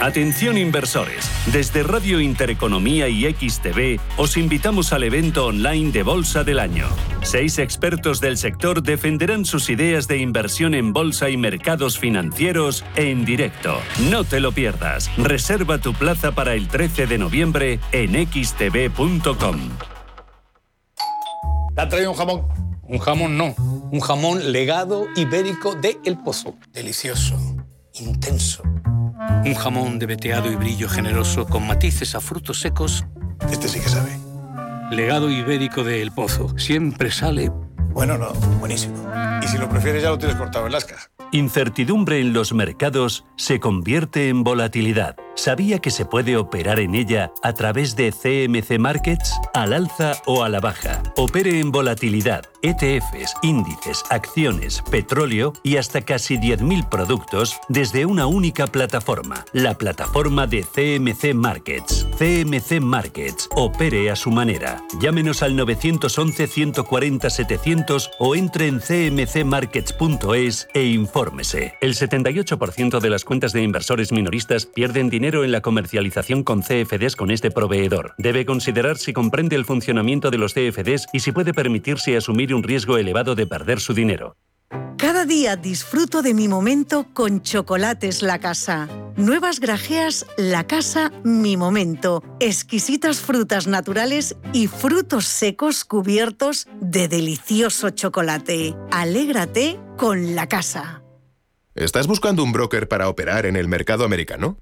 Atención inversores, desde Radio Intereconomía y XTV os invitamos al evento online de Bolsa del Año. Seis expertos del sector defenderán sus ideas de inversión en bolsa y mercados financieros en directo. No te lo pierdas. Reserva tu plaza para el 13 de noviembre en xtv.com. ¿Te ha traído un jamón? Un jamón no, un jamón legado ibérico de El Pozo. Delicioso, intenso un jamón de veteado y brillo generoso con matices a frutos secos. Este sí que sabe. Legado ibérico de El Pozo. Siempre sale. Bueno, no, buenísimo. Y si lo prefieres, ya lo tienes cortado en lasca. Incertidumbre en los mercados se convierte en volatilidad. ¿Sabía que se puede operar en ella a través de CMC Markets, al alza o a la baja? Opere en volatilidad, ETFs, índices, acciones, petróleo y hasta casi 10.000 productos desde una única plataforma, la plataforma de CMC Markets. CMC Markets, opere a su manera. Llámenos al 911-140-700 o entre en cmcmarkets.es e infórmese. El 78% de las cuentas de inversores minoristas pierden dinero en la comercialización con CFDs con este proveedor. Debe considerar si comprende el funcionamiento de los CFDs y si puede permitirse asumir un riesgo elevado de perder su dinero. Cada día disfruto de mi momento con Chocolates La Casa. Nuevas grajeas La Casa Mi Momento. Exquisitas frutas naturales y frutos secos cubiertos de delicioso chocolate. Alégrate con La Casa. ¿Estás buscando un broker para operar en el mercado americano?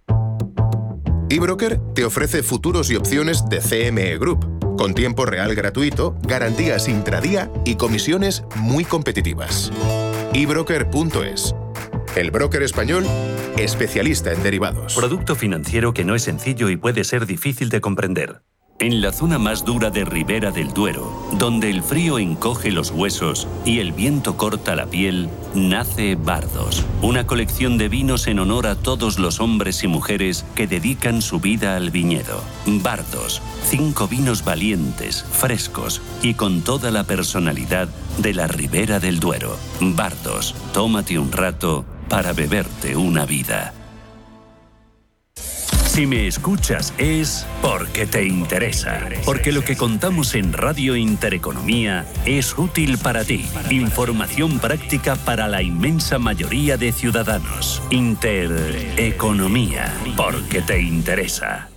eBroker te ofrece futuros y opciones de CME Group, con tiempo real gratuito, garantías intradía y comisiones muy competitivas. ebroker.es. El broker español, especialista en derivados. Producto financiero que no es sencillo y puede ser difícil de comprender. En la zona más dura de Ribera del Duero, donde el frío encoge los huesos y el viento corta la piel, nace Bardos, una colección de vinos en honor a todos los hombres y mujeres que dedican su vida al viñedo. Bardos, cinco vinos valientes, frescos y con toda la personalidad de la Ribera del Duero. Bardos, tómate un rato para beberte una vida. Si me escuchas es porque te interesa, porque lo que contamos en Radio Intereconomía es útil para ti. Información práctica para la inmensa mayoría de ciudadanos. Intereconomía, porque te interesa.